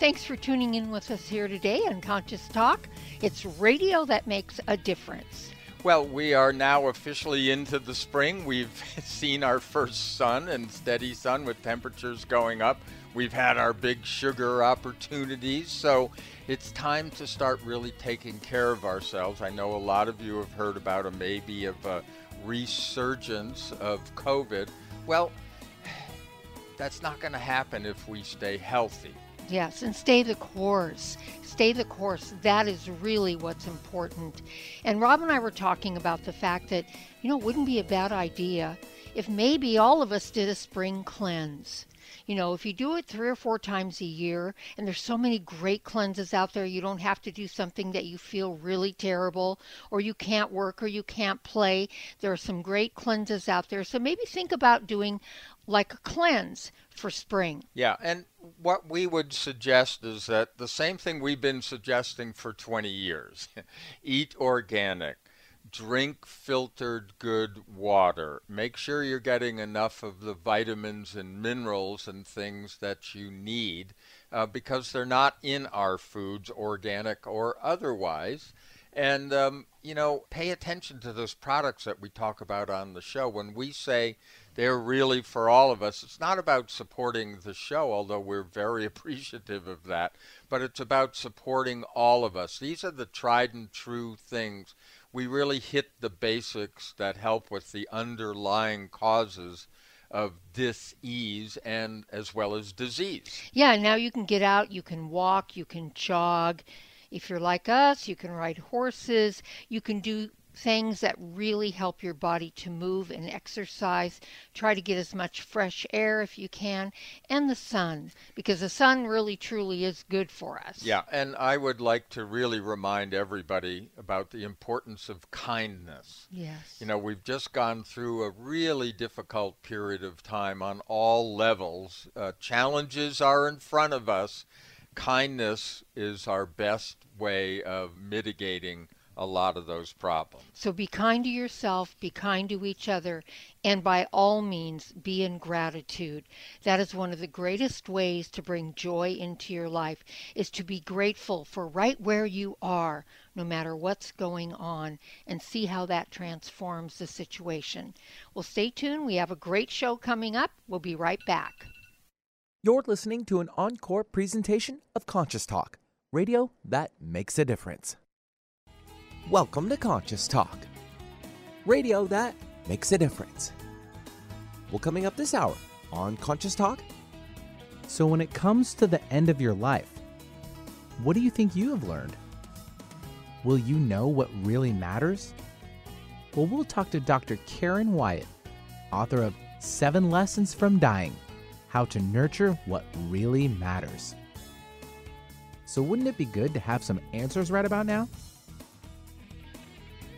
Thanks for tuning in with us here today on Conscious Talk. It's radio that makes a difference. Well, we are now officially into the spring. We've seen our first sun and steady sun with temperatures going up. We've had our big sugar opportunities. So it's time to start really taking care of ourselves. I know a lot of you have heard about a maybe of a resurgence of COVID. Well, that's not going to happen if we stay healthy. Yes, and stay the course. Stay the course. That is really what's important. And Rob and I were talking about the fact that, you know, it wouldn't be a bad idea if maybe all of us did a spring cleanse. You know, if you do it three or four times a year, and there's so many great cleanses out there, you don't have to do something that you feel really terrible, or you can't work, or you can't play. There are some great cleanses out there. So maybe think about doing like a cleanse for spring. Yeah, and what we would suggest is that the same thing we've been suggesting for 20 years eat organic, drink filtered good water, make sure you're getting enough of the vitamins and minerals and things that you need uh, because they're not in our foods, organic or otherwise. And, um, you know, pay attention to those products that we talk about on the show. When we say they're really for all of us. It's not about supporting the show, although we're very appreciative of that, but it's about supporting all of us. These are the tried and true things. We really hit the basics that help with the underlying causes of dis-ease and as well as disease. Yeah, now you can get out, you can walk, you can jog. If you're like us, you can ride horses, you can do things that really help your body to move and exercise. Try to get as much fresh air if you can, and the sun, because the sun really truly is good for us. Yeah, and I would like to really remind everybody about the importance of kindness. Yes. You know, we've just gone through a really difficult period of time on all levels. Uh, challenges are in front of us. Kindness is our best way of mitigating a lot of those problems. So be kind to yourself, be kind to each other, and by all means, be in gratitude. That is one of the greatest ways to bring joy into your life is to be grateful for right where you are, no matter what's going on, and see how that transforms the situation. Well, stay tuned. We have a great show coming up. We'll be right back. You're listening to an encore presentation of Conscious Talk, radio that makes a difference. Welcome to Conscious Talk, radio that makes a difference. Well, coming up this hour on Conscious Talk. So, when it comes to the end of your life, what do you think you have learned? Will you know what really matters? Well, we'll talk to Dr. Karen Wyatt, author of Seven Lessons from Dying How to Nurture What Really Matters. So, wouldn't it be good to have some answers right about now?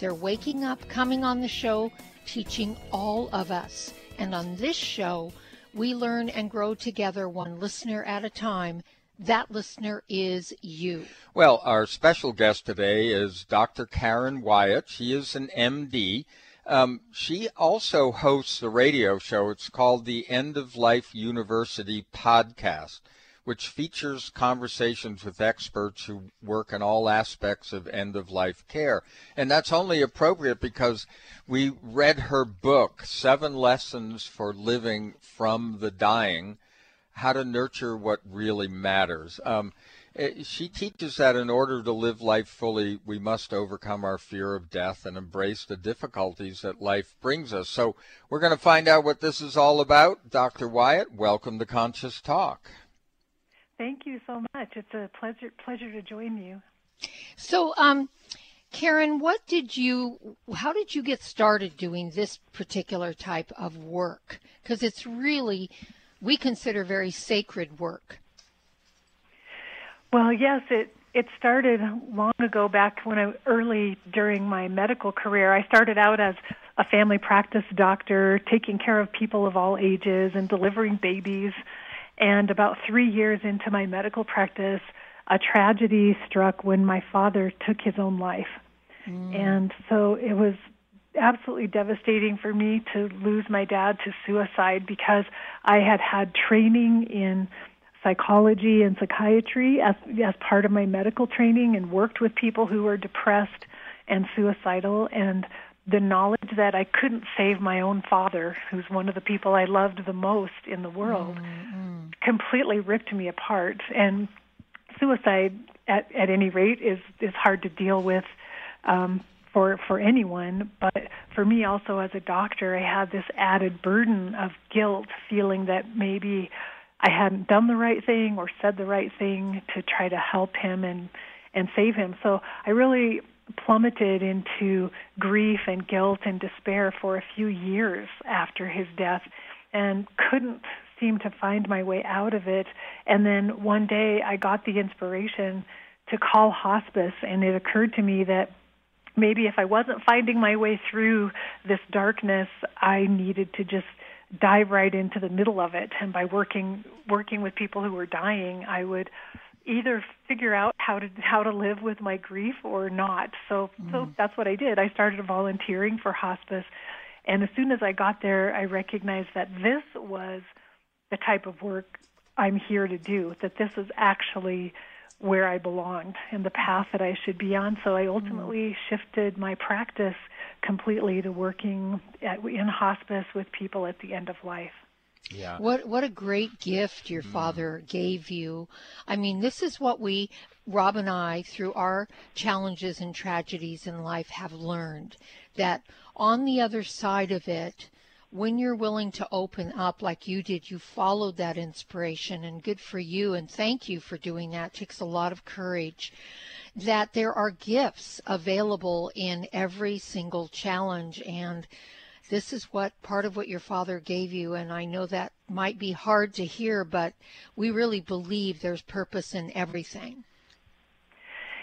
they're waking up, coming on the show, teaching all of us. And on this show, we learn and grow together one listener at a time. That listener is you. Well, our special guest today is Dr. Karen Wyatt. She is an MD. Um, she also hosts a radio show. It's called the End of Life University Podcast which features conversations with experts who work in all aspects of end of life care. And that's only appropriate because we read her book, Seven Lessons for Living from the Dying How to Nurture What Really Matters. Um, eh, she teaches that in order to live life fully, we must overcome our fear of death and embrace the difficulties that life brings us. So we're going to find out what this is all about. Dr. Wyatt, welcome to Conscious Talk. Thank you so much. It's a pleasure pleasure to join you. So, um, Karen, what did you, how did you get started doing this particular type of work? Because it's really, we consider very sacred work. Well, yes, it it started long ago back when I early during my medical career. I started out as a family practice doctor, taking care of people of all ages and delivering babies. And about 3 years into my medical practice, a tragedy struck when my father took his own life. Mm. And so it was absolutely devastating for me to lose my dad to suicide because I had had training in psychology and psychiatry as as part of my medical training and worked with people who were depressed and suicidal and the knowledge that I couldn't save my own father, who's one of the people I loved the most in the world, mm-hmm. completely ripped me apart. And suicide, at at any rate, is is hard to deal with um, for for anyone. But for me, also as a doctor, I had this added burden of guilt, feeling that maybe I hadn't done the right thing or said the right thing to try to help him and and save him. So I really plummeted into grief and guilt and despair for a few years after his death and couldn't seem to find my way out of it. And then one day I got the inspiration to call hospice and it occurred to me that maybe if I wasn't finding my way through this darkness, I needed to just dive right into the middle of it and by working working with people who were dying i would either figure out how to how to live with my grief or not so mm. so that's what i did i started volunteering for hospice and as soon as i got there i recognized that this was the type of work i'm here to do that this is actually where i belonged and the path that i should be on so i ultimately mm. shifted my practice completely to working at, in hospice with people at the end of life. Yeah. What what a great gift your mm. father gave you. I mean, this is what we Rob and I through our challenges and tragedies in life have learned that on the other side of it when you're willing to open up like you did, you followed that inspiration and good for you and thank you for doing that. It takes a lot of courage that there are gifts available in every single challenge and this is what part of what your father gave you and i know that might be hard to hear but we really believe there's purpose in everything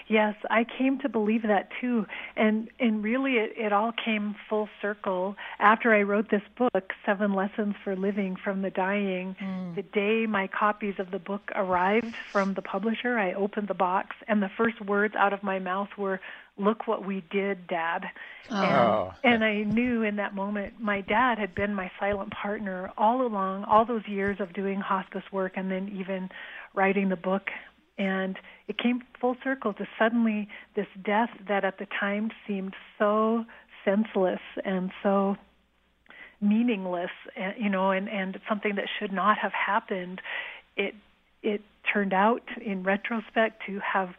Yes, I came to believe that too, and and really it, it all came full circle after I wrote this book, Seven Lessons for Living from the Dying. Mm. The day my copies of the book arrived from the publisher, I opened the box, and the first words out of my mouth were, "Look what we did, Dad." Oh. And, and I knew in that moment my dad had been my silent partner all along, all those years of doing hospice work, and then even writing the book and it came full circle to suddenly this death that at the time seemed so senseless and so meaningless eh, you know and and something that should not have happened it it turned out in retrospect to have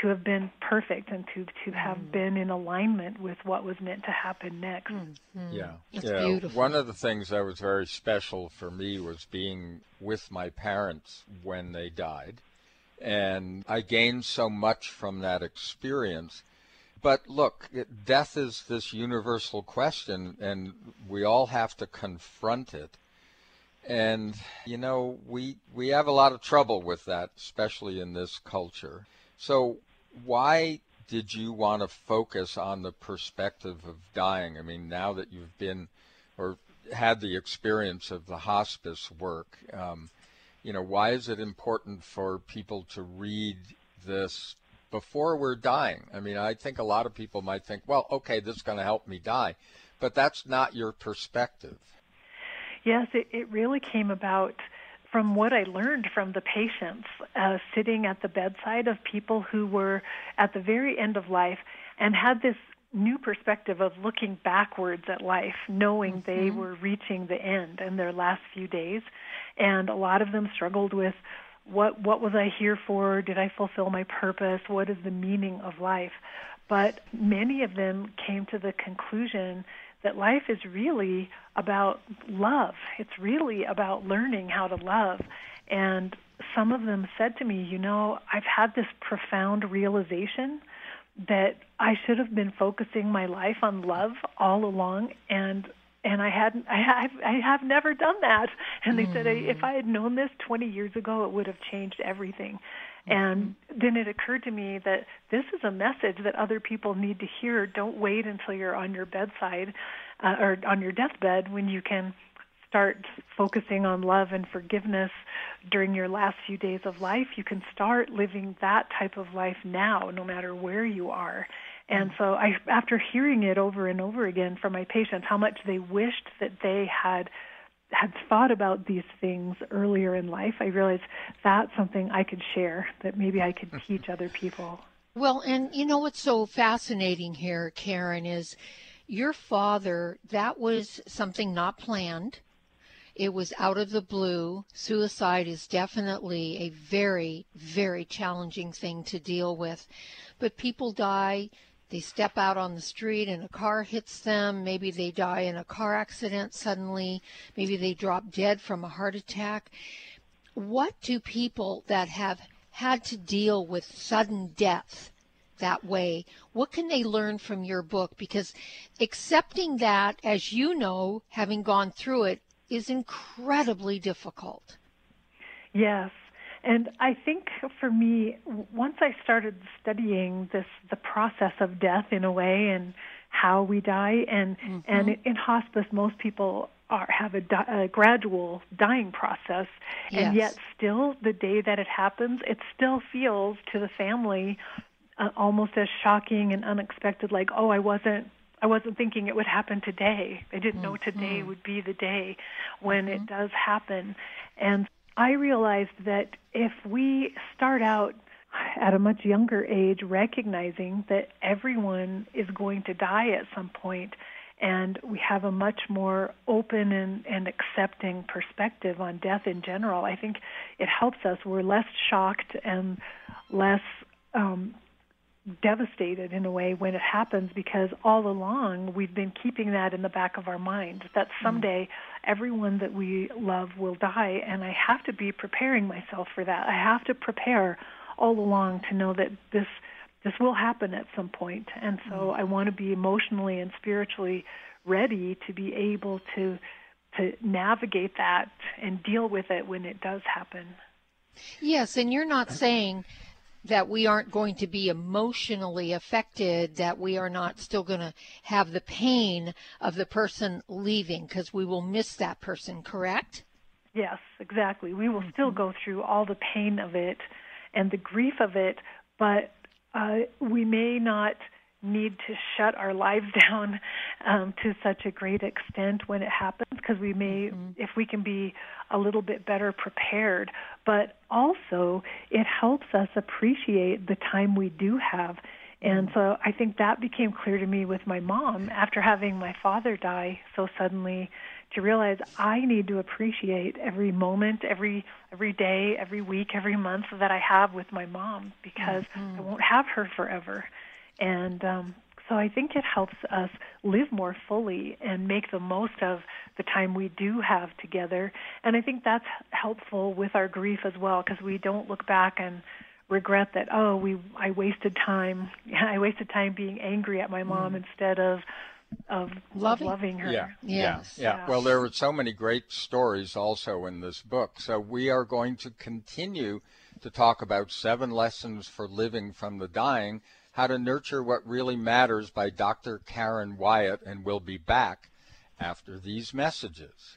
to have been perfect and to to have mm. been in alignment with what was meant to happen next. Mm. Yeah, it's yeah. Beautiful. One of the things that was very special for me was being with my parents when they died, and I gained so much from that experience. But look, death is this universal question, and we all have to confront it. And you know, we we have a lot of trouble with that, especially in this culture. So, why did you want to focus on the perspective of dying? I mean, now that you've been or had the experience of the hospice work, um, you know, why is it important for people to read this before we're dying? I mean, I think a lot of people might think, well, okay, this is going to help me die, but that's not your perspective. Yes, it, it really came about from what I learned from the patients uh, sitting at the bedside of people who were at the very end of life and had this new perspective of looking backwards at life, knowing mm-hmm. they were reaching the end in their last few days and a lot of them struggled with what what was I here for? Did I fulfill my purpose? What is the meaning of life? But many of them came to the conclusion that life is really about love. It's really about learning how to love. And some of them said to me, you know, I've had this profound realization that I should have been focusing my life on love all along and and I hadn't I have I have never done that. And they mm. said if I had known this 20 years ago it would have changed everything. And then it occurred to me that this is a message that other people need to hear. Don't wait until you're on your bedside uh, or on your deathbed when you can start focusing on love and forgiveness during your last few days of life, you can start living that type of life now, no matter where you are. And so I after hearing it over and over again from my patients how much they wished that they had had thought about these things earlier in life, I realized that's something I could share that maybe I could teach other people. Well, and you know what's so fascinating here, Karen, is your father, that was something not planned. It was out of the blue. Suicide is definitely a very, very challenging thing to deal with. But people die. They step out on the street and a car hits them. Maybe they die in a car accident suddenly. Maybe they drop dead from a heart attack. What do people that have had to deal with sudden death that way, what can they learn from your book? Because accepting that, as you know, having gone through it, is incredibly difficult. Yes. And I think for me, once I started studying this, the process of death in a way and how we die, and mm-hmm. and in hospice, most people are have a, di- a gradual dying process, yes. and yet still, the day that it happens, it still feels to the family uh, almost as shocking and unexpected. Like, oh, I wasn't I wasn't thinking it would happen today. I didn't know today mm-hmm. would be the day when mm-hmm. it does happen. And I realized that if we start out at a much younger age recognizing that everyone is going to die at some point and we have a much more open and, and accepting perspective on death in general, I think it helps us. We're less shocked and less um, devastated in a way when it happens because all along we've been keeping that in the back of our mind that hmm. someday mm. everyone that we love will die and I have to be preparing myself for that. I have to prepare all along to know that this this will happen at some point and so mm. I want to be emotionally and spiritually ready to be able to to navigate that and deal with it when it does happen. Yes, and you're not saying that we aren't going to be emotionally affected, that we are not still going to have the pain of the person leaving because we will miss that person, correct? Yes, exactly. We will mm-hmm. still go through all the pain of it and the grief of it, but uh, we may not need to shut our lives down um, to such a great extent when it happens because we may, mm-hmm. if we can be a little bit better prepared. But also, it helps us appreciate the time we do have. And so I think that became clear to me with my mom after having my father die so suddenly to realize I need to appreciate every moment, every every day, every week, every month that I have with my mom because mm-hmm. I won't have her forever. And um, so I think it helps us live more fully and make the most of the time we do have together. And I think that's helpful with our grief as well because we don't look back and regret that oh we I wasted time I wasted time being angry at my mom mm. instead of of loving, of loving her. Yeah, yes. yeah, yeah. Well, there are so many great stories also in this book. So we are going to continue to talk about seven lessons for living from the dying how to Nurture What Really Matters by Dr. Karen Wyatt, and we'll be back after these messages.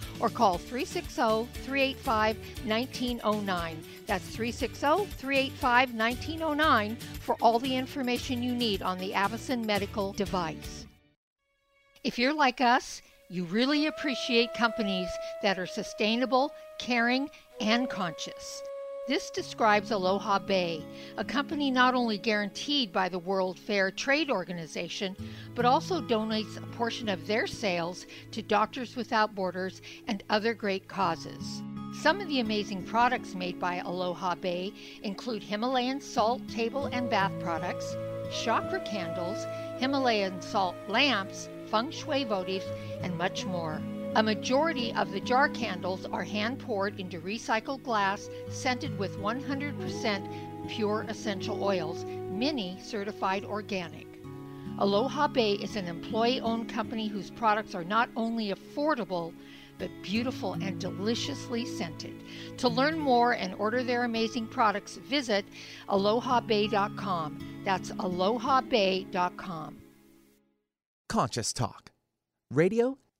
or call 360 385 1909. That's 360 385 1909 for all the information you need on the Avacen medical device. If you're like us, you really appreciate companies that are sustainable, caring, and conscious. This describes Aloha Bay, a company not only guaranteed by the World Fair Trade Organization, but also donates a portion of their sales to Doctors Without Borders and other great causes. Some of the amazing products made by Aloha Bay include Himalayan salt table and bath products, chakra candles, Himalayan salt lamps, feng shui votives, and much more. A majority of the jar candles are hand poured into recycled glass scented with 100% pure essential oils, many certified organic. Aloha Bay is an employee owned company whose products are not only affordable, but beautiful and deliciously scented. To learn more and order their amazing products, visit alohabay.com. That's alohabay.com. Conscious Talk, radio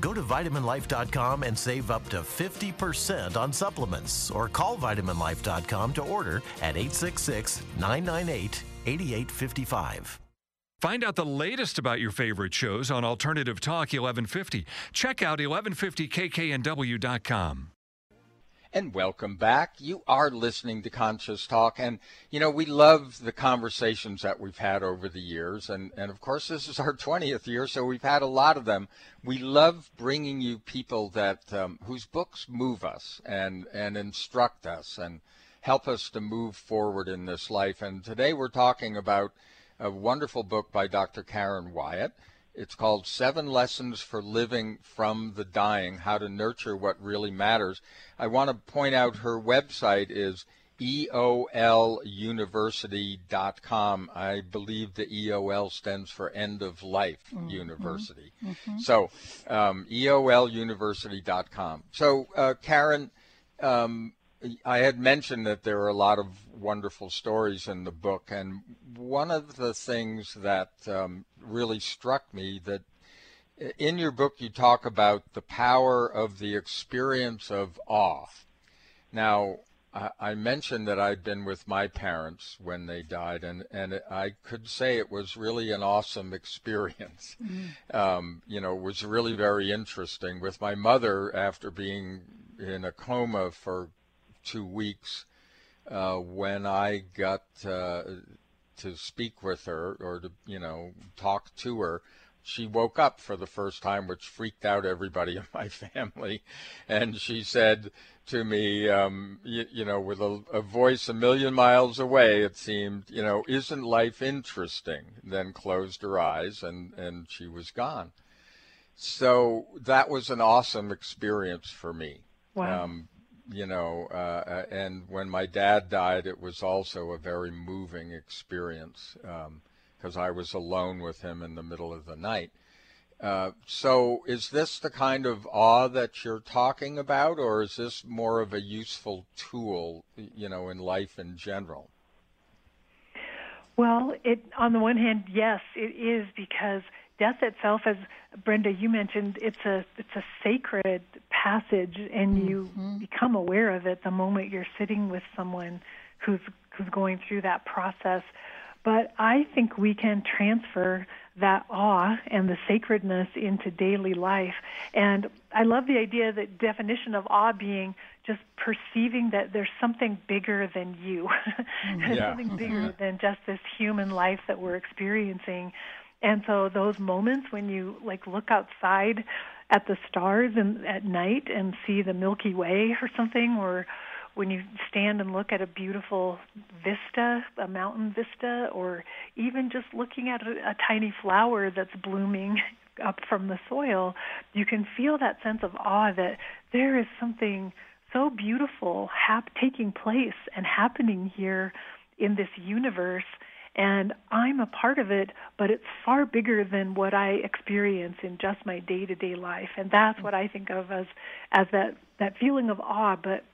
Go to vitaminlife.com and save up to 50% on supplements or call vitaminlife.com to order at 866 998 8855. Find out the latest about your favorite shows on Alternative Talk 1150. Check out 1150kknw.com. And welcome back. You are listening to Conscious Talk. And, you know, we love the conversations that we've had over the years. And, and of course, this is our 20th year, so we've had a lot of them. We love bringing you people that um, whose books move us and, and instruct us and help us to move forward in this life. And today we're talking about a wonderful book by Dr. Karen Wyatt. It's called Seven Lessons for Living from the Dying How to Nurture What Really Matters. I want to point out her website is eoluniversity.com. I believe the EOL stands for End of Life mm-hmm. University. Mm-hmm. So, um, eoluniversity.com. So, uh, Karen, um, I had mentioned that there are a lot of wonderful stories in the book, and one of the things that um, really struck me that in your book, you talk about the power of the experience of awe. Now, I mentioned that I'd been with my parents when they died, and, and I could say it was really an awesome experience. Mm-hmm. Um, you know, it was really very interesting. With my mother, after being in a coma for two weeks, uh, when I got uh, to speak with her or to, you know, talk to her, she woke up for the first time, which freaked out everybody in my family. And she said to me, um, you, you, know, with a, a, voice a million miles away, it seemed, you know, isn't life interesting? Then closed her eyes and, and she was gone. So that was an awesome experience for me. Wow. Um, you know, uh, uh and when my dad died, it was also a very moving experience. Um, because I was alone with him in the middle of the night. Uh, so, is this the kind of awe that you're talking about, or is this more of a useful tool, you know, in life in general? Well, it on the one hand, yes, it is because death itself, as Brenda you mentioned, it's a it's a sacred passage, and mm-hmm. you become aware of it the moment you're sitting with someone who's who's going through that process. But I think we can transfer that awe and the sacredness into daily life. And I love the idea, that definition of awe being just perceiving that there's something bigger than you, yeah. something bigger mm-hmm. than just this human life that we're experiencing. And so those moments when you like look outside at the stars and at night and see the Milky Way or something, or when you stand and look at a beautiful vista, a mountain vista, or even just looking at a, a tiny flower that's blooming up from the soil, you can feel that sense of awe that there is something so beautiful hap- taking place and happening here in this universe and I'm a part of it, but it's far bigger than what I experience in just my day-to-day life, and that's what I think of as as that that feeling of awe, but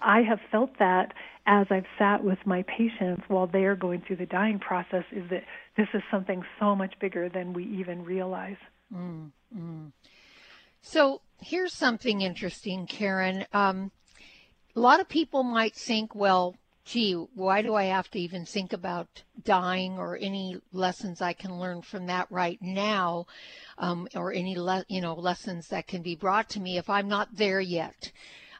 I have felt that as I've sat with my patients while they're going through the dying process is that this is something so much bigger than we even realize. Mm. So here's something interesting, Karen. Um, a lot of people might think, well, gee, why do I have to even think about dying or any lessons I can learn from that right now, um, or any le- you know lessons that can be brought to me if I'm not there yet?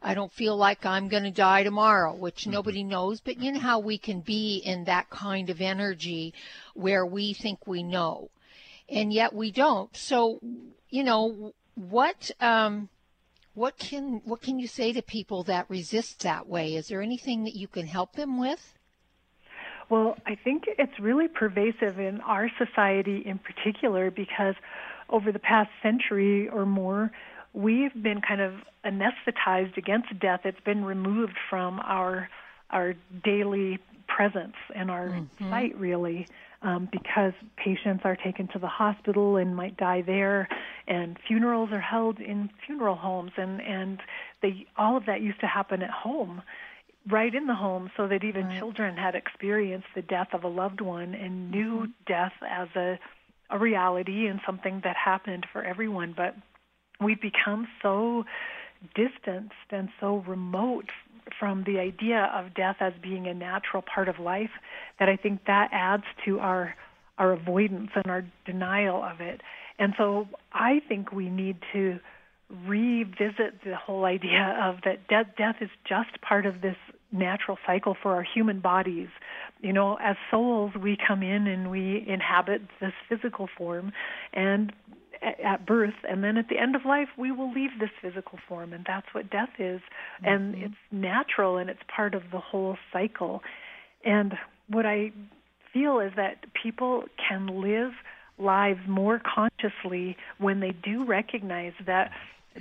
I don't feel like I'm going to die tomorrow, which mm-hmm. nobody knows, but you know how we can be in that kind of energy where we think we know and yet we don't. So, you know, what um what can what can you say to people that resist that way? Is there anything that you can help them with? Well, I think it's really pervasive in our society in particular because over the past century or more, we've been kind of anesthetized against death. It's been removed from our our daily presence and our mm-hmm. sight, really, um, because patients are taken to the hospital and might die there, and funerals are held in funeral homes, and and they all of that used to happen at home. Right in the home, so that even right. children had experienced the death of a loved one and knew mm-hmm. death as a a reality and something that happened for everyone. But we've become so distanced and so remote from the idea of death as being a natural part of life that I think that adds to our our avoidance and our denial of it. And so I think we need to revisit the whole idea of that death death is just part of this natural cycle for our human bodies. You know, as souls we come in and we inhabit this physical form and at birth and then at the end of life we will leave this physical form and that's what death is. Mm-hmm. and it's natural and it's part of the whole cycle. And what i feel is that people can live lives more consciously when they do recognize that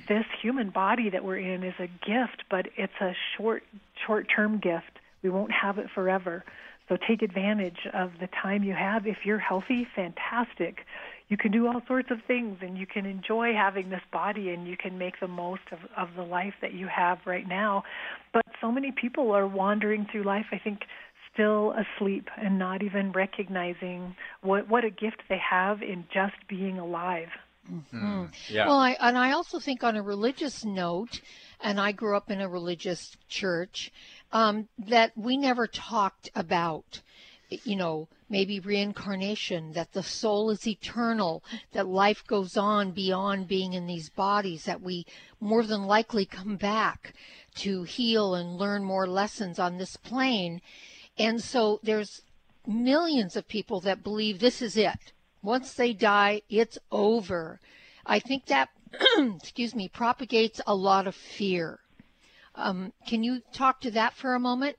this human body that we're in is a gift but it's a short short term gift. We won't have it forever. So take advantage of the time you have. If you're healthy fantastic you can do all sorts of things and you can enjoy having this body and you can make the most of, of the life that you have right now. But so many people are wandering through life, I think, still asleep and not even recognizing what, what a gift they have in just being alive. Mm-hmm. Yeah. Well, I, and I also think on a religious note, and I grew up in a religious church, um, that we never talked about, you know, maybe reincarnation, that the soul is eternal, that life goes on beyond being in these bodies, that we more than likely come back to heal and learn more lessons on this plane. And so there's millions of people that believe this is it. Once they die, it's over. I think that, excuse me, propagates a lot of fear. Um, can you talk to that for a moment?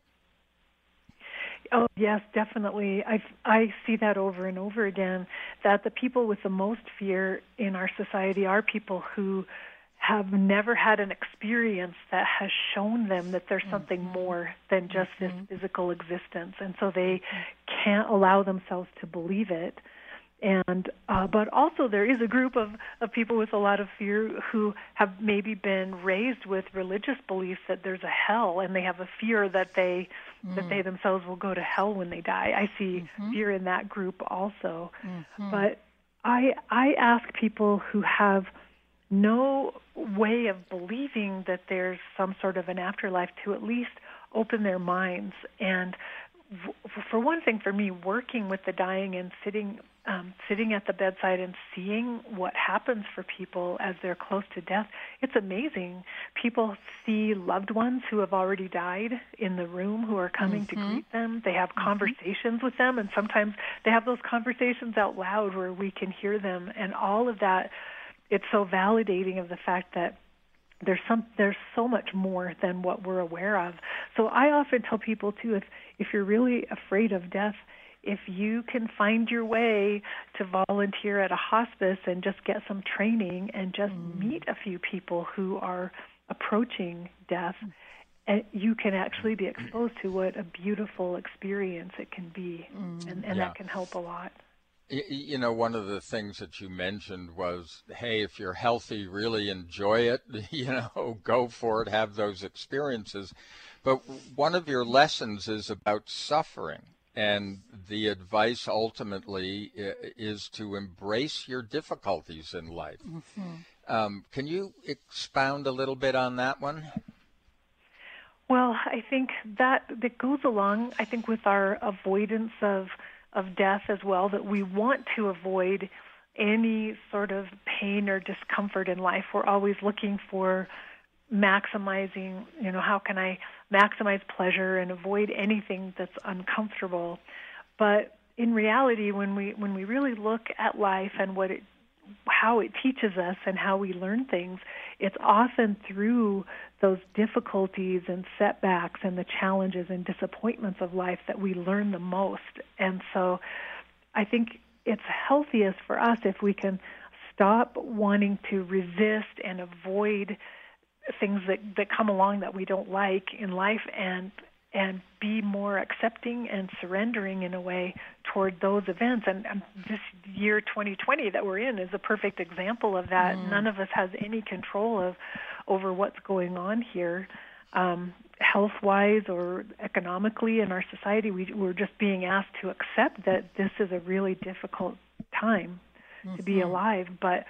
Oh yes, definitely. I I see that over and over again. That the people with the most fear in our society are people who have never had an experience that has shown them that there's something mm-hmm. more than just this mm-hmm. physical existence, and so they can't allow themselves to believe it and uh, but also there is a group of, of people with a lot of fear who have maybe been raised with religious beliefs that there's a hell and they have a fear that they mm. that they themselves will go to hell when they die. I see mm-hmm. fear in that group also. Mm-hmm. But I I ask people who have no way of believing that there's some sort of an afterlife to at least open their minds and for one thing, for me, working with the dying and sitting um, sitting at the bedside and seeing what happens for people as they're close to death, it's amazing. People see loved ones who have already died in the room who are coming mm-hmm. to greet them. They have mm-hmm. conversations with them, and sometimes they have those conversations out loud where we can hear them. And all of that, it's so validating of the fact that there's some there's so much more than what we're aware of. So I often tell people too if if you're really afraid of death, if you can find your way to volunteer at a hospice and just get some training and just mm. meet a few people who are approaching death, and you can actually be exposed to what a beautiful experience it can be, mm. and, and yeah. that can help a lot. You know, one of the things that you mentioned was, hey, if you're healthy, really enjoy it. You know, go for it, have those experiences. But one of your lessons is about suffering. And the advice ultimately is to embrace your difficulties in life. Mm-hmm. Um, can you expound a little bit on that one? Well, I think that that goes along. I think with our avoidance of of death as well, that we want to avoid any sort of pain or discomfort in life. We're always looking for maximizing, you know, how can I maximize pleasure and avoid anything that's uncomfortable. But in reality, when we when we really look at life and what it how it teaches us and how we learn things, it's often through those difficulties and setbacks and the challenges and disappointments of life that we learn the most. And so I think it's healthiest for us if we can stop wanting to resist and avoid things that, that come along that we don't like in life and and be more accepting and surrendering in a way toward those events. And, and this year 2020 that we're in is a perfect example of that. Mm. None of us has any control of over what's going on here. Um, health wise or economically in our society, we, we're just being asked to accept that this is a really difficult time mm-hmm. to be mm-hmm. alive. But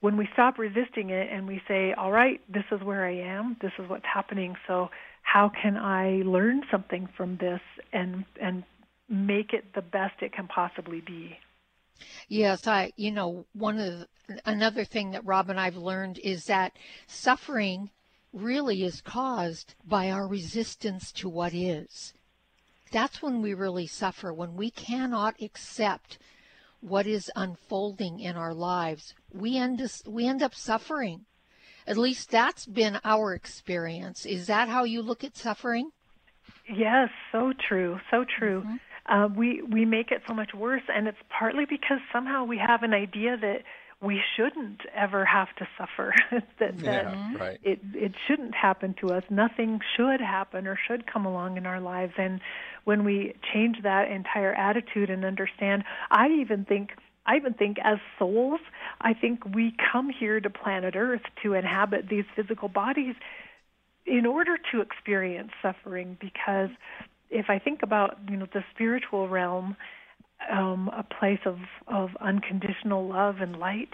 when we stop resisting it and we say, all right, this is where I am, this is what's happening, so how can I learn something from this and and make it the best it can possibly be? Yes, I you know one of the, another thing that Rob and I've learned is that suffering really is caused by our resistance to what is. That's when we really suffer when we cannot accept what is unfolding in our lives. We end we end up suffering at least that's been our experience. Is that how you look at suffering? Yes, so true, so true. Mm-hmm. Uh, we we make it so much worse, and it's partly because somehow we have an idea that we shouldn't ever have to suffer. that that yeah, right. it it shouldn't happen to us. Nothing should happen or should come along in our lives. And when we change that entire attitude and understand, I even think I even think as souls, I think we come here to planet Earth to inhabit these physical bodies in order to experience suffering because if I think about, you know, the spiritual realm, um, a place of, of unconditional love and light,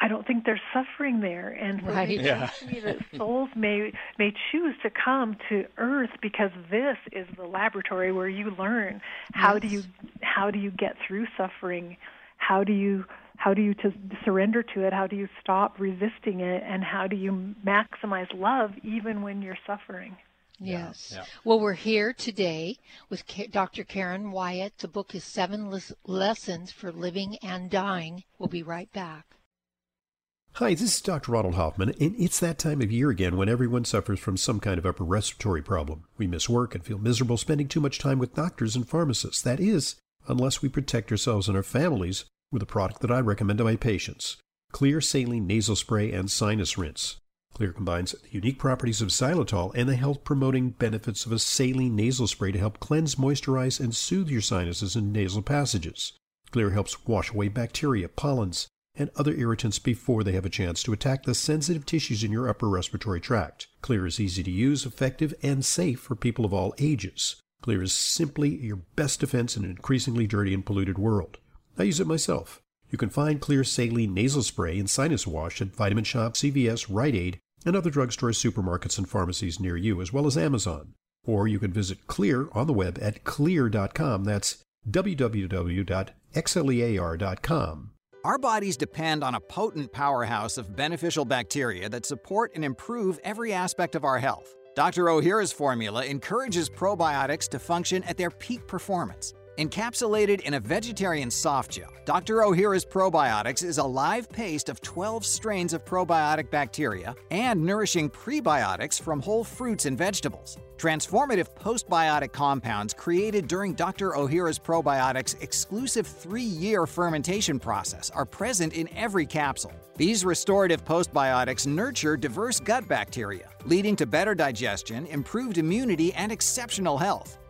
I don't think there's suffering there, and so Right. it Yeah. seems to me that souls may may choose to come to Earth because this is the laboratory where you learn how do you how do you get through suffering, how do you how do you to surrender to it, how do you stop resisting it, and how do you maximize love even when you're suffering. Yes. yeah. Well, we're here today with Dr. Karen Wyatt. The book is Seven Les- Lessons for Living and Dying. We'll be right back. Hi, this is Dr. Ronald Hoffman, and it's that time of year again when everyone suffers from some kind of upper respiratory problem. We miss work and feel miserable spending too much time with doctors and pharmacists. That is, unless we protect ourselves and our families with a product that I recommend to my patients Xlear Saline Nasal Spray and Sinus Rinse. Xlear combines the unique properties of xylitol and the health promoting benefits of a saline nasal spray to help cleanse, moisturize, and soothe your sinuses and nasal passages. Xlear helps wash away bacteria, pollens, and other irritants before they have a chance to attack the sensitive tissues in your upper respiratory tract. Xlear is easy to use, effective, and safe for people of all ages. Xlear is simply your best defense in an increasingly dirty and polluted world. I use it myself. You can find Xlear Saline Nasal Spray and Sinus Wash at Vitamin Shoppe, CVS, Rite Aid, and other drugstores, supermarkets, and pharmacies near you, as well as Amazon. Or you can visit Xlear on the web at xlear.com. That's www.xlear.com. Our bodies depend on a potent powerhouse of beneficial bacteria that support and improve every aspect of our health. Dr. Ohhira's formula encourages probiotics to function at their peak performance. Encapsulated in a vegetarian soft gel, Dr. Ohhira's Probiotics is a live paste of 12 strains of probiotic bacteria and nourishing prebiotics from whole fruits and vegetables. Transformative postbiotic compounds created during Dr. Ohhira's Probiotics' exclusive three year fermentation process are present in every capsule. These restorative postbiotics nurture diverse gut bacteria, leading to better digestion, improved immunity, and exceptional health.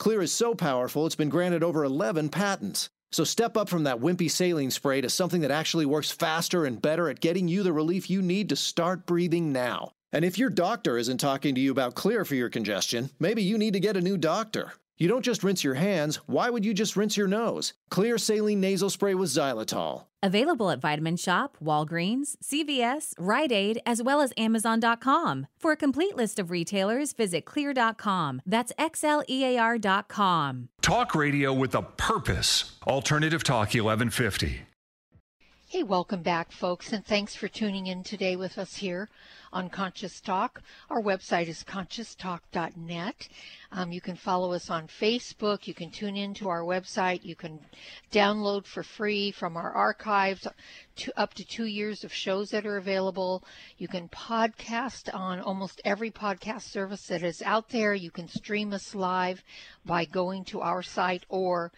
Xlear is so powerful, it's been granted over 11 patents. So step up from that wimpy saline spray to something that actually works faster and better at getting you the relief you need to start breathing now. And if your doctor isn't talking to you about Xlear for your congestion, maybe you need to get a new doctor. You don't just rinse your hands, why would you just rinse your nose? Xlear saline nasal spray with xylitol. Available at Vitamin Shoppe, Walgreens, CVS, Rite Aid, as well as Amazon.com. For a complete list of retailers, visit xlear.com. That's E xlear.com. Talk radio with a purpose. Alternative Talk 1150. Hey, welcome back, folks, and thanks for tuning in today with us here on Conscious Talk. Our website is conscioustalk.net. Um, you can follow us on Facebook. You can tune in to our website. You can download for free from our archives to up to two years of shows that are available. You can podcast on almost every podcast service that is out there. You can stream us live by going to our site or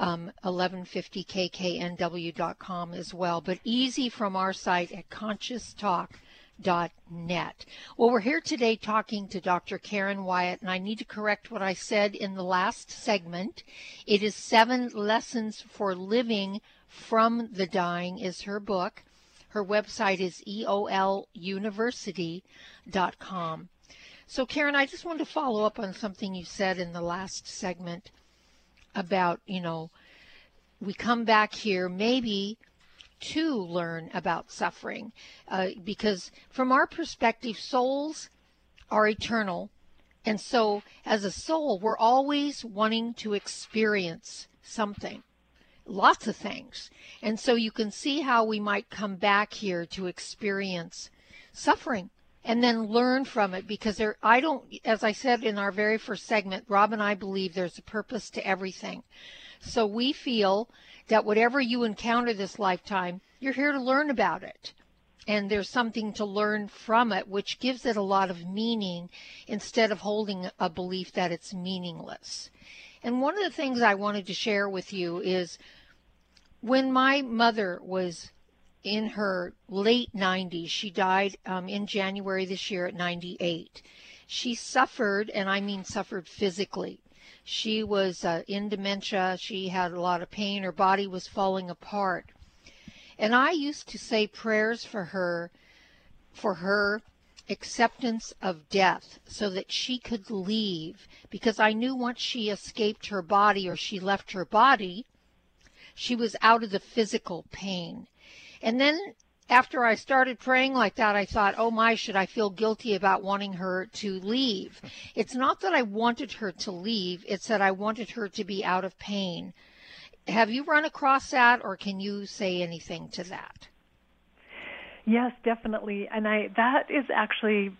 um, 1150kknw.com as well, but easy from our site at conscioustalk.net. Well, we're here today talking to Dr. Karen Wyatt, and I need to correct what I said in the last segment. It is Seven Lessons for Living from the Dying is her book. Her website is eoluniversity.com. So, Karen, I just wanted to follow up on something you said in the last segment about, you know, we come back here maybe to learn about suffering uh, because from our perspective souls are eternal. And so as a soul we're always wanting to experience something lots of things. And so you can see how we might come back here to experience suffering and then learn from it because there I don't as I said in our very first segment Rob and I believe there's a purpose to everything. So we feel that whatever you encounter this lifetime, you're here to learn about it. And there's something to learn from it, which gives it a lot of meaning instead of holding a belief that it's meaningless. And one of the things I wanted to share with you is when my mother was in her late 90s. She died um, in January this year at 98. She suffered, and I mean suffered physically. She was uh, in dementia. She had a lot of pain. Her body was falling apart. And I used to say prayers for her, for her acceptance of death so that she could leave because I knew once she escaped her body or she left her body, she was out of the physical pain. And then after I started praying like that, I thought, oh my, should I feel guilty about wanting her to leave? It's not that I wanted her to leave, it's that I wanted her to be out of pain. Have you run across that, or can you say anything to that? Yes, definitely. And I that is actually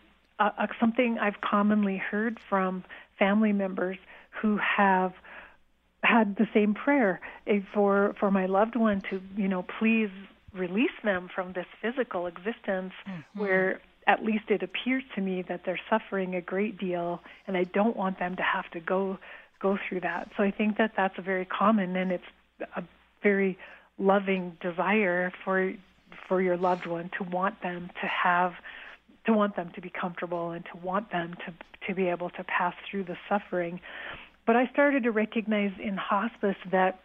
something I've commonly heard from family members who have had the same prayer eh, for for my loved one to you know please release them from this physical existence mm-hmm. where at least it appears to me that they're suffering a great deal and I don't want them to have to go go through that. So I think that that's a very common and it's a very loving desire for for your loved one to want them to have to want them to be comfortable and to want them to to be able to pass through the suffering. But I started to recognize in hospice that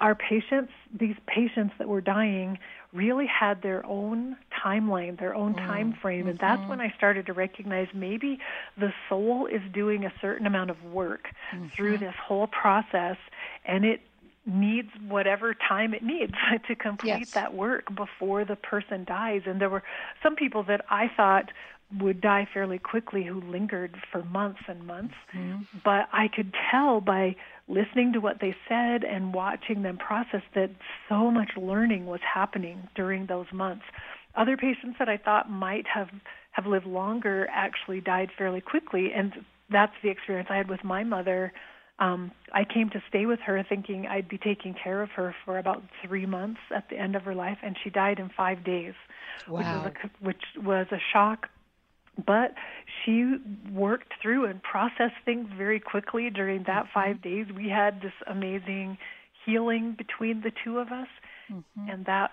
our patients, these patients that were dying, really had their own timeline, their own mm. time frame, and mm-hmm. that's when I started to recognize maybe the soul is doing a certain amount of work mm-hmm. through this whole process, and it needs whatever time it needs to complete yes. that work before the person dies. And there were some people that I thought would die fairly quickly who lingered for months and months. Mm-hmm. But I could tell by listening to what they said and watching them process that so much learning was happening during those months. Other patients that I thought might have have lived longer actually died fairly quickly, and that's the experience I had with my mother. Um, I came to stay with her thinking I'd be taking care of her for about three months at the end of her life, and she died in five days, wow. which was a, which was a shock but she worked through and processed things very quickly during that mm-hmm. five days. We had this amazing healing between the two of us, mm-hmm. and that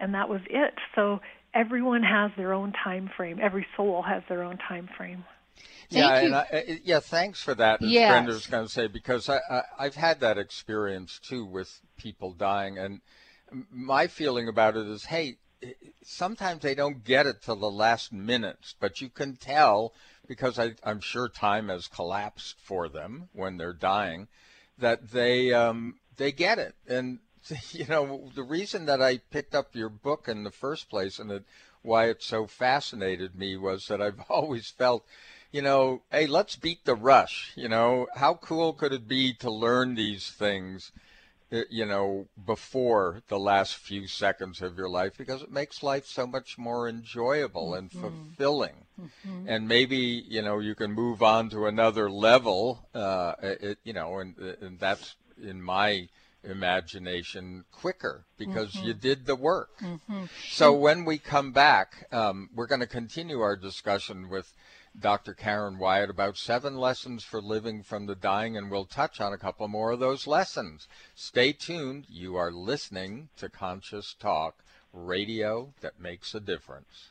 and that was it. So everyone has their own time frame. Every soul has their own time frame. Thank yeah, and I, yeah, thanks for that. As yes. Brenda was going to say because I, I I've had that experience too with people dying, and my feeling about it is, hey, sometimes they don't get it till the last minutes, but you can tell because I, am sure time has collapsed for them when they're dying that they um, they get it. And you know the reason that I picked up your book in the first place and it, why it so fascinated me was that I've always felt. You know, hey, let's beat the rush. You know, how cool could it be to learn these things you know, before the last few seconds of your life because it makes life so much more enjoyable mm-hmm. and fulfilling. Mm-hmm. And maybe, you know, you can move on to another level, uh, it, you know, and, and that's in my imagination quicker because mm-hmm. you did the work. Mm-hmm. So when we come back, um, we're going to continue our discussion with Dr. Karen Wyatt about seven lessons for living from the dying, and we'll touch on a couple more of those lessons. Stay tuned. You are listening to Conscious Talk, radio that makes a difference.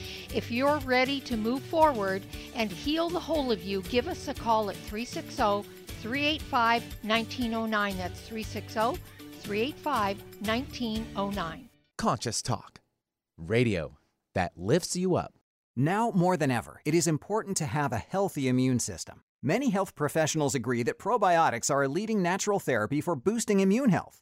If you're ready to move forward and heal the whole of you, give us a call at 360 385 1909. That's 360 385 1909. Conscious Talk, radio that lifts you up. Now more than ever, it is important to have a healthy immune system. Many health professionals agree that probiotics are a leading natural therapy for boosting immune health.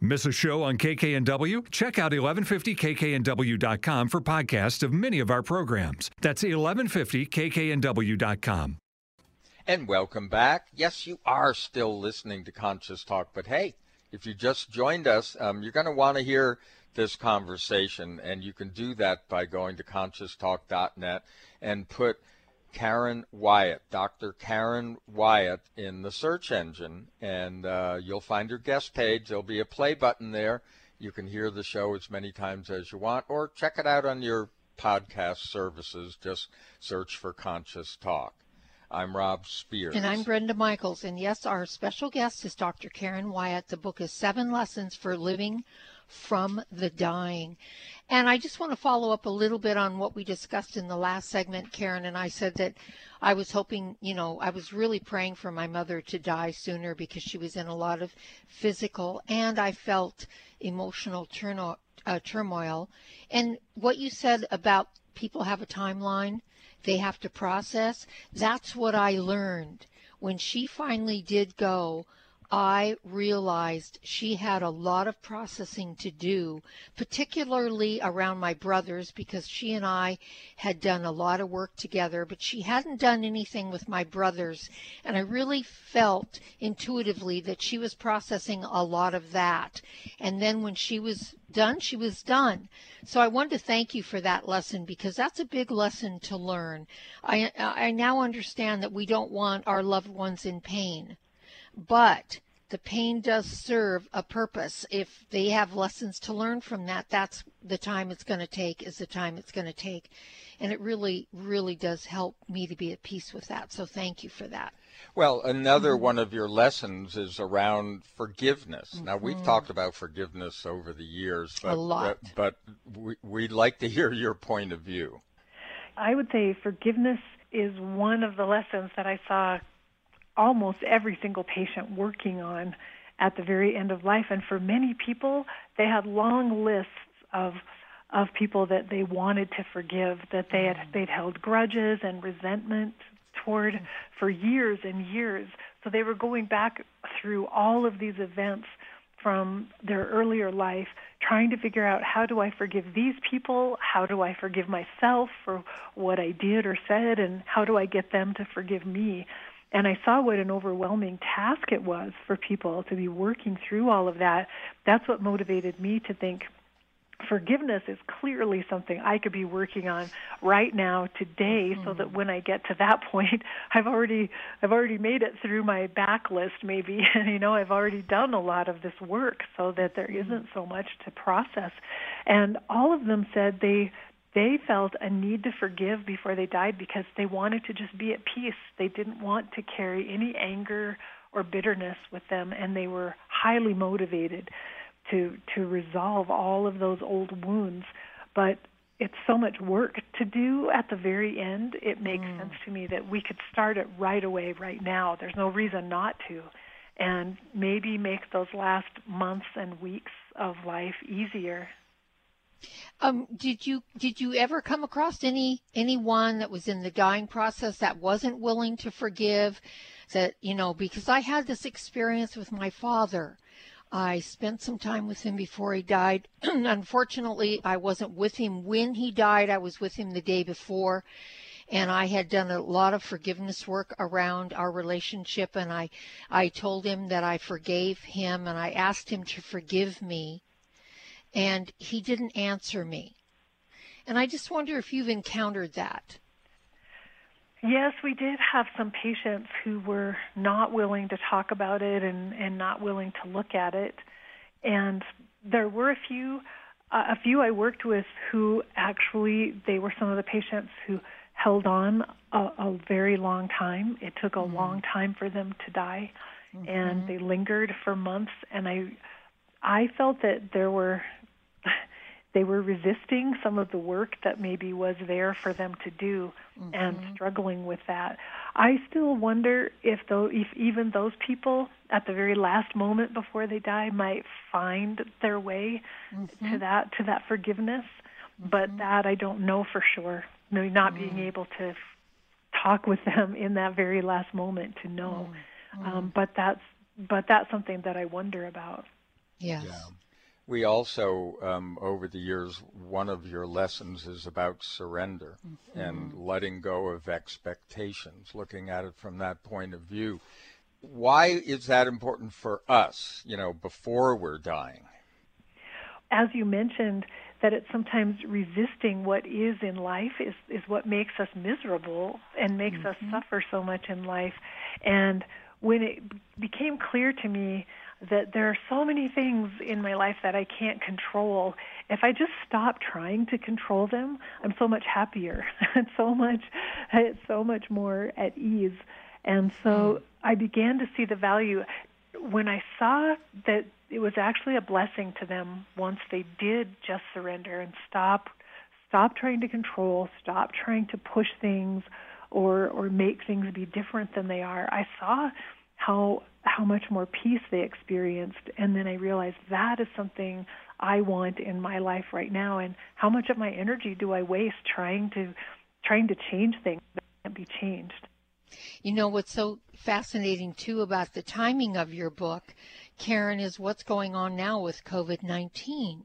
Miss a show on KKNW? Check out 1150kknw.com for podcasts of many of our programs. That's 1150kknw.com. And welcome back. Yes, you are still listening to Conscious Talk, but hey, if you just joined us, um, you're going to want to hear this conversation, and you can do that by going to conscioustalk.net and put Karen Wyatt, Dr. Karen Wyatt, in the search engine, and uh, you'll find your guest page. There'll be a play button there. You can hear the show as many times as you want, or check it out on your podcast services. Just search for Conscious Talk. I'm Rob Spiers. And I'm Brenda Michaels. And yes, our special guest is Dr. Karen Wyatt. The book is Seven Lessons for Living from the Dying. And I just want to follow up a little bit on what we discussed in the last segment, Karen. And I said that I was hoping, you know, I was really praying for my mother to die sooner because she was in a lot of physical and I felt emotional turno- uh, turmoil. And what you said about people have a timeline they have to process, that's what I learned. When she finally did go, I realized she had a lot of processing to do, particularly around my brothers, because she and I had done a lot of work together, but she hadn't done anything with my brothers. And I really felt intuitively that she was processing a lot of that. And then when she was done, she was done. So I wanted to thank you for that lesson because that's a big lesson to learn. I, I now understand that we don't want our loved ones in pain but the pain does serve a purpose. If they have lessons to learn from that, that's the time it's going to take, is the time it's going to take. And it really, really does help me to be at peace with that. So thank you for that. Well, another mm-hmm. one of your lessons is around forgiveness. Mm-hmm. Now, we've mm-hmm. talked about forgiveness over the years, but, a lot. but, but we, we'd like to hear your point of view. I would say forgiveness is one of the lessons that I saw almost every single patient working on at the very end of life. And for many people, they had long lists of of people that they wanted to forgive, that they had mm. they'd held grudges and resentment toward mm. for years and years. So they were going back through all of these events from their earlier life, trying to figure out how do I forgive these people? How do I forgive myself for what I did or said? And how do I get them to forgive me? And I saw what an overwhelming task it was for people to be working through all of that. That's what motivated me to think forgiveness is clearly something I could be working on right now today mm-hmm. so that when I get to that point I've already I've already made it through my backlist maybe and you know I've already done a lot of this work so that there mm-hmm. isn't so much to process and all of them said they they felt a need to forgive before they died because they wanted to just be at peace. They didn't want to carry any anger or bitterness with them and they were highly motivated to to resolve all of those old wounds. But it's so much work to do at the very end. It makes mm. sense to me that we could start it right away right now. There's no reason not to. And maybe make those last months and weeks of life easier um, did you did you ever come across any anyone that was in the dying process that wasn't willing to forgive that you know because I had this experience with my father I spent some time with him before he died. Unfortunately, I wasn't with him when he died. I was with him the day before. And I had done a lot of forgiveness work around our relationship. And I, I told him that I forgave him and I asked him to forgive me. And he didn't answer me. And I just wonder if you've encountered that. Yes, we did have some patients who were not willing to talk about it and, and not willing to look at it. And there were a few uh, a few I worked with who actually they were some of the patients who held on a, a very long time. It took a mm-hmm. long time for them to die, mm-hmm. and they lingered for months. And I I felt that there were they were resisting some of the work that maybe was there for them to do mm-hmm. and struggling with that. I still wonder if though if even those people at the very last moment before they die might find their way mm-hmm. to that to that forgiveness, mm-hmm. but that I don't know for sure. You know, not being mm. able to talk with them in that very last moment to know. Mm. Um, but that's but that's something that I wonder about. Yes. Yeah. We also, um, over the years, one of your lessons is about surrender mm-hmm. and letting go of expectations, looking at it from that point of view. Why is that important for us, you know, before we're dying? As you mentioned, that it's sometimes resisting what is in life is, is what makes us miserable and makes mm-hmm. us suffer so much in life. And when it became clear to me that there are so many things in my life that I can't control. If I just stop trying to control them, I'm so much happier and so much it's so much more at ease. And so hmm. I began to see the value when I saw that it was actually a blessing to them once they did just surrender and stop stop trying to control, stop trying to push things or or make things be different than they are. I saw how how much more peace they experienced. And then I realized that is something I want in my life right now. And how much of my energy do I waste trying to trying to change things that can't be changed. You know what's so fascinating too about the timing of your book, Karen, is what's going on now with COVID-19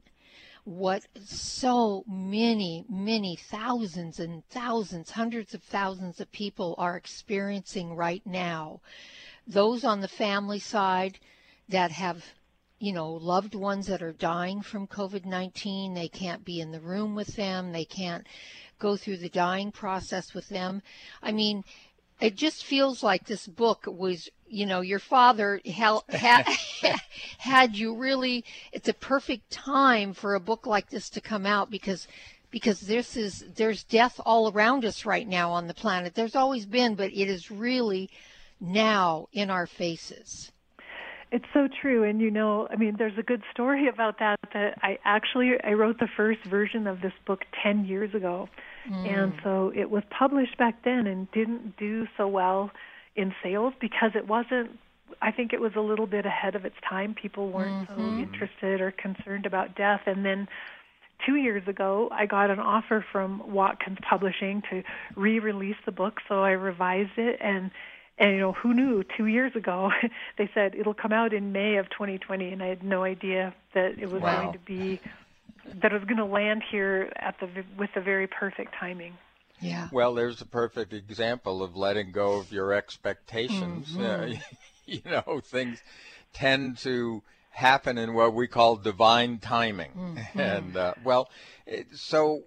what so many, many thousands and thousands, hundreds of thousands of people are experiencing right now those on the family side that have you know loved ones that are dying from covid-19 they can't be in the room with them they can't go through the dying process with them. I mean it just feels like this book was you know your father had, had you really it's a perfect time for a book like this to come out because because this is there's death all around us right now on the planet. There's always been but it is really now in our faces. It's so true, and you know, I mean, there's a good story about that. That I actually I wrote the first version of this book ten years ago, mm. and so it was published back then and didn't do so well in sales because it wasn't. I think it was a little bit ahead of its time. People weren't mm-hmm. so interested or concerned about death, and then two years ago, I got an offer from Watkins Publishing to re-release the book, so I revised it and and you know who knew two years ago they said it'll come out in May of 2020, and I had no idea that it was wow. going to be that it was going to land here at the with the very perfect timing. Yeah. Well, there's a perfect example of letting go of your expectations. Mm-hmm. Uh, you know, things tend to happen in what we call divine timing. Mm-hmm. And uh, well, it, so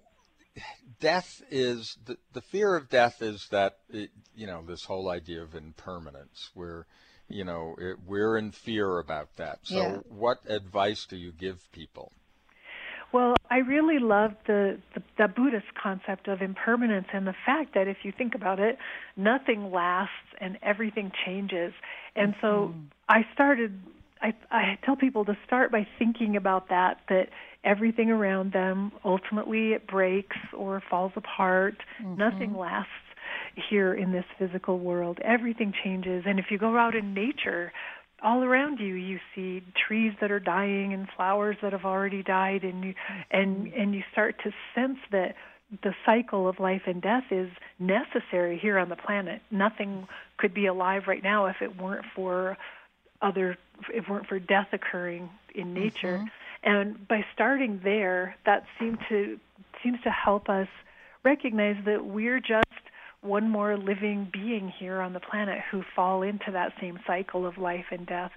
death is the, the fear of death is that it, you know this whole idea of impermanence where you know it, we're in fear about that so yeah. what advice do you give people well, I really love the, the the Buddhist concept of impermanence and the fact that if you think about it, nothing lasts and everything changes. And so mm-hmm. I started I I tell people to start by thinking about that that everything around them ultimately it breaks or falls apart. Mm-hmm. Nothing lasts here in this physical world. Everything changes and if you go out in nature, all around you you see trees that are dying and flowers that have already died and you and mm-hmm. and you start to sense that the cycle of life and death is necessary here on the planet nothing could be alive right now if it weren't for other if it weren't for death occurring in nature mm-hmm. And by starting there that seemed to seems to help us recognize that we're just one more living being here on the planet who fall into that same cycle of life and death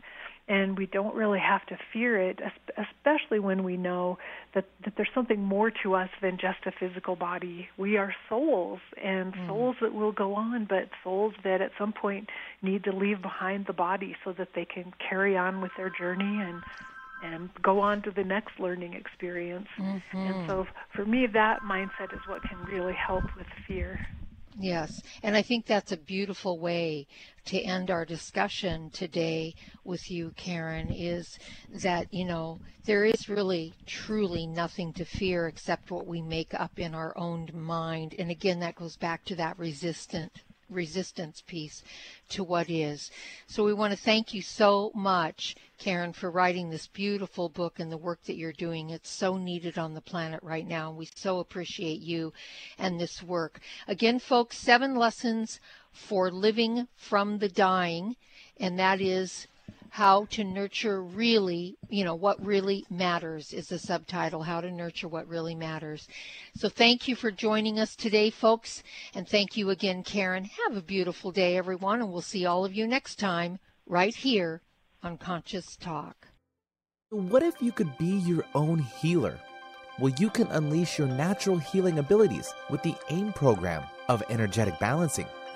and we don't really have to fear it especially when we know that that there's something more to us than just a physical body we are souls and mm. souls that will go on but souls that at some point need to leave behind the body so that they can carry on with their journey and and go on to the next learning experience mm-hmm. and so for me that mindset is what can really help with fear Yes, and I think that's a beautiful way to end our discussion today with you, Karen, is that, you know, there is really truly nothing to fear except what we make up in our own mind. And again, that goes back to that resistant resistance piece to what is. So we want to thank you so much, Karen, for writing this beautiful book and the work that you're doing. It's so needed on the planet right now. And we so appreciate you and this work. Again, folks, seven lessons for living from the dying. And that is how to nurture really, you know, what really matters is the subtitle, How to Nurture What Really Matters. So thank you for joining us today, folks. And thank you again, Karen. Have a beautiful day, everyone. And we'll see all of you next time right here on Conscious Talk. What if you could be your own healer? Well, you can unleash your natural healing abilities with the AIM program of energetic balancing.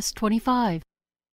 25.